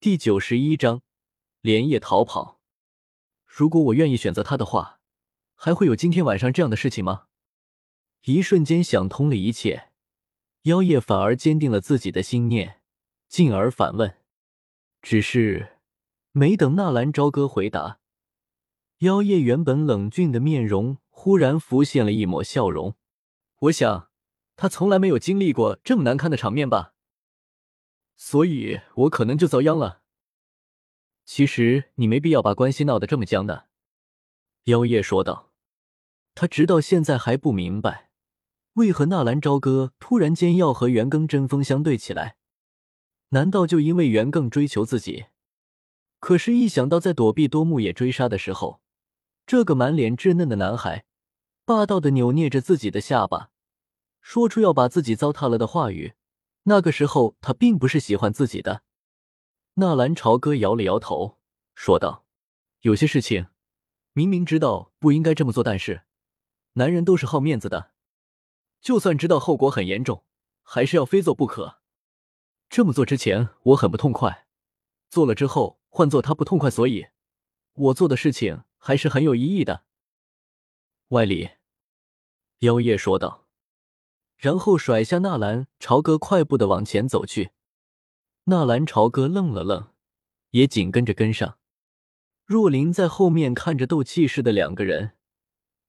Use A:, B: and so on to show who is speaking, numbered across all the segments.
A: 第九十一章连夜逃跑。如果我愿意选择他的话，还会有今天晚上这样的事情吗？一瞬间想通了一切，妖夜反而坚定了自己的心念，进而反问。只是没等纳兰朝歌回答，妖夜原本冷峻的面容忽然浮现了一抹笑容。我想，他从来没有经历过这么难堪的场面吧。所以我可能就遭殃了。其实你没必要把关系闹得这么僵的，妖夜说道。他直到现在还不明白，为何纳兰朝歌突然间要和袁庚针锋相对起来？难道就因为袁庚追求自己？可是，一想到在躲避多木野追杀的时候，这个满脸稚嫩的男孩霸道的扭捏着自己的下巴，说出要把自己糟蹋了的话语。那个时候，他并不是喜欢自己的。纳兰朝歌摇了摇头，说道：“有些事情，明明知道不应该这么做，但是，男人都是好面子的，就算知道后果很严重，还是要非做不可。这么做之前，我很不痛快；做了之后，换做他不痛快，所以，我做的事情还是很有意义的。”外里，妖夜说道。然后甩下纳兰朝歌，快步的往前走去。纳兰朝歌愣了愣，也紧跟着跟上。若琳在后面看着斗气势的两个人，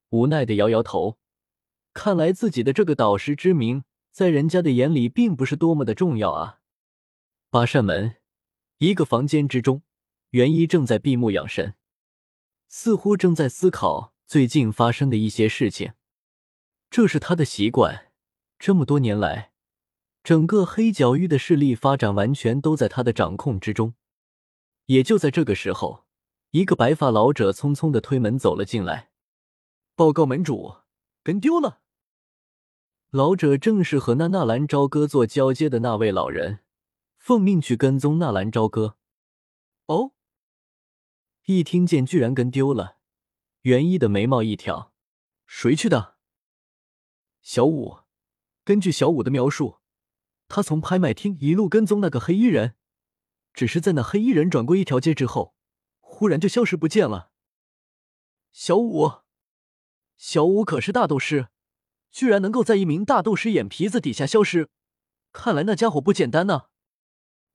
A: 无奈的摇摇头。看来自己的这个导师之名，在人家的眼里并不是多么的重要啊。八扇门，一个房间之中，袁一正在闭目养神，似乎正在思考最近发生的一些事情。这是他的习惯。这么多年来，整个黑角域的势力发展完全都在他的掌控之中。也就在这个时候，一个白发老者匆匆的推门走了进来，报告门主，跟丢了。老者正是和那纳兰朝歌做交接的那位老人，奉命去跟踪纳兰朝歌。哦，一听见居然跟丢了，袁一的眉毛一挑，谁去的？小五。根据小五的描述，他从拍卖厅一路跟踪那个黑衣人，只是在那黑衣人转过一条街之后，忽然就消失不见了。小五，小五可是大斗师，居然能够在一名大斗师眼皮子底下消失，看来那家伙不简单呢。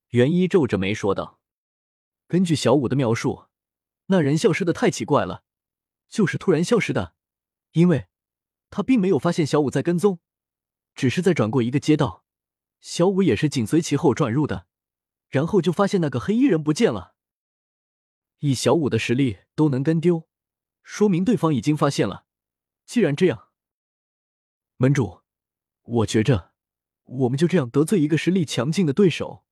A: 袁一皱着眉说道：“根据小五的描述，那人消失的太奇怪了，就是突然消失的，因为他并没有发现小五在跟踪。”只是在转过一个街道，小五也是紧随其后转入的，然后就发现那个黑衣人不见了。以小五的实力都能跟丢，说明对方已经发现了。既然这样，门主，我觉着我们就这样得罪一个实力强劲的对手，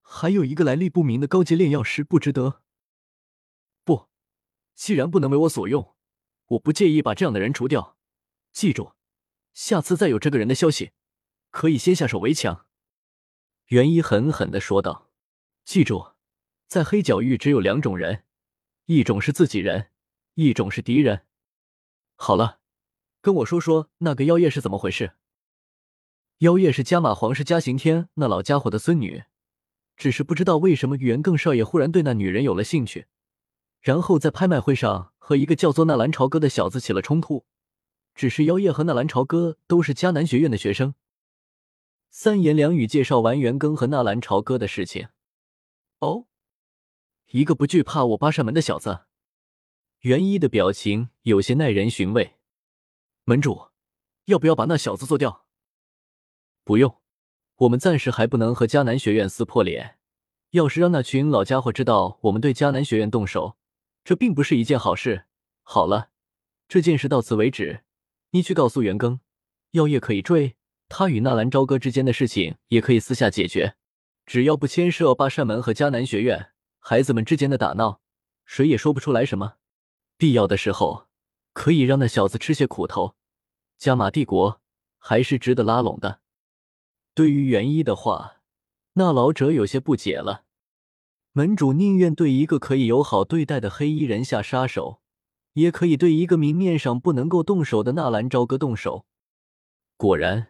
A: 还有一个来历不明的高阶炼药师，不值得。不，既然不能为我所用，我不介意把这样的人除掉。记住。下次再有这个人的消息，可以先下手为强。”袁一狠狠的说道。“记住，在黑角域只有两种人，一种是自己人，一种是敌人。好了，跟我说说那个妖夜是怎么回事。”妖夜是加马皇室加刑天那老家伙的孙女，只是不知道为什么袁更少爷忽然对那女人有了兴趣，然后在拍卖会上和一个叫做纳兰朝歌的小子起了冲突。只是妖夜和纳兰朝歌都是迦南学院的学生。三言两语介绍完袁庚和纳兰朝歌的事情。哦，一个不惧怕我八扇门的小子。袁一的表情有些耐人寻味。门主，要不要把那小子做掉？不用，我们暂时还不能和迦南学院撕破脸。要是让那群老家伙知道我们对迦南学院动手，这并不是一件好事。好了，这件事到此为止。你去告诉袁庚，药业可以追他与纳兰朝歌之间的事情，也可以私下解决，只要不牵涉八扇门和迦南学院孩子们之间的打闹，谁也说不出来什么。必要的时候，可以让那小子吃些苦头。加玛帝国还是值得拉拢的。对于袁一的话，那老者有些不解了。门主宁愿对一个可以友好对待的黑衣人下杀手。也可以对一个明面上不能够动手的纳兰朝歌动手。果然，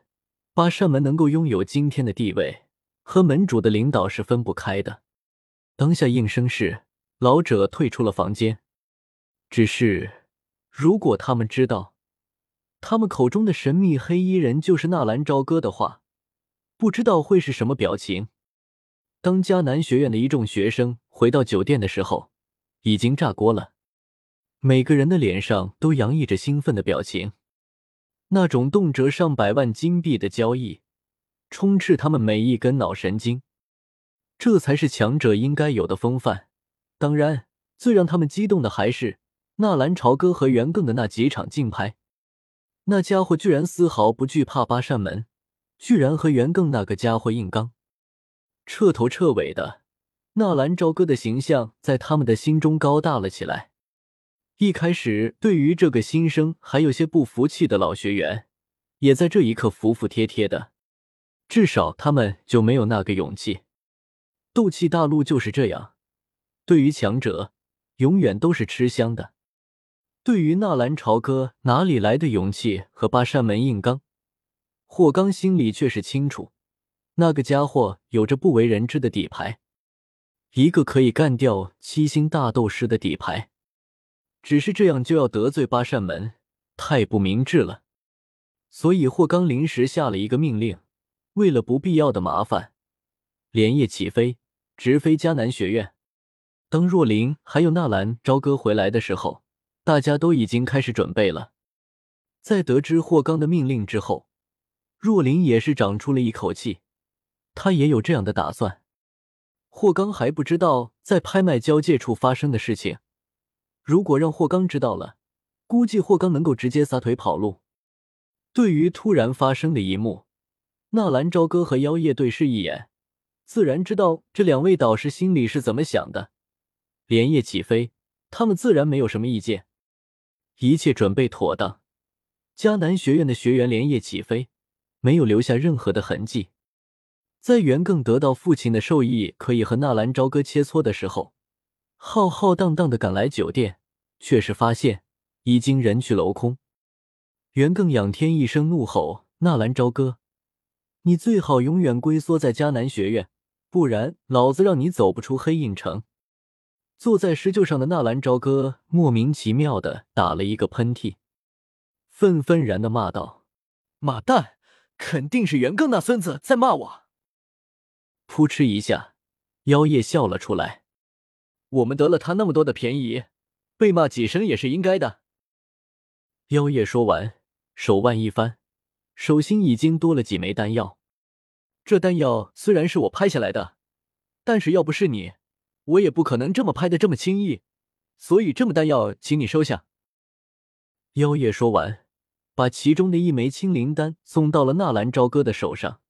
A: 八扇门能够拥有今天的地位，和门主的领导是分不开的。当下应声是，老者退出了房间。只是，如果他们知道他们口中的神秘黑衣人就是纳兰朝歌的话，不知道会是什么表情。当迦南学院的一众学生回到酒店的时候，已经炸锅了，每个人的脸上都洋溢着兴奋的表情。那种动辄上百万金币的交易，充斥他们每一根脑神经。这才是强者应该有的风范。当然，最让他们激动的还是纳兰朝歌和袁更的那几场竞拍。那家伙居然丝毫不惧怕八扇门，居然和袁更那个家伙硬刚，彻头彻尾的，纳兰朝歌的形象在他们的心中高大了起来。一开始，对于这个新生还有些不服气的老学员，也在这一刻服服帖帖的。至少他们就没有那个勇气。斗气大陆就是这样，对于强者，永远都是吃香的。对于纳兰朝歌哪里来的勇气和八扇门硬刚，霍刚心里却是清楚。那个家伙有着不为人知的底牌，一个可以干掉七星大斗师的底牌。只是这样就要得罪八扇门，太不明智了。所以霍刚临时下了一个命令，为了不必要的麻烦，连夜起飞，直飞迦南学院。当若琳还有纳兰朝歌回来的时候，大家都已经开始准备了。在得知霍刚的命令之后，若琳也是长出了一口气，他也有这样的打算。霍刚还不知道在拍卖交界处发生的事情。如果让霍刚知道了，估计霍刚能够直接撒腿跑路。对于突然发生的一幕，纳兰朝歌和妖夜对视一眼，自然知道这两位导师心里是怎么想的。连夜起飞，他们自然没有什么意见。一切准备妥当，迦南学院的学员连夜起飞，没有留下任何的痕迹。在袁更得到父亲的授意，可以和纳兰朝歌切磋的时候。浩浩荡荡的赶来酒店，却是发现已经人去楼空。袁更仰天一声怒吼：“纳兰朝歌，你最好永远龟缩在迦南学院，不然老子让你走不出黑影城！”坐在石臼上的纳兰朝歌莫名其妙的打了一个喷嚏，愤愤然的骂道：“
B: 妈蛋，肯定是袁更那孙子在骂我！”
A: 噗嗤一下，妖夜笑了出来。
B: 我们得了他那么多的便宜，被骂几声也是应该的。
A: 妖夜说完，手腕一翻，手心已经多了几枚丹药。
B: 这丹药虽然是我拍下来的，但是要不是你，我也不可能这么拍的这么轻易。所以这么丹药，请你收下。
A: 妖夜说完，把其中的一枚青灵丹送到了纳兰朝歌的手上。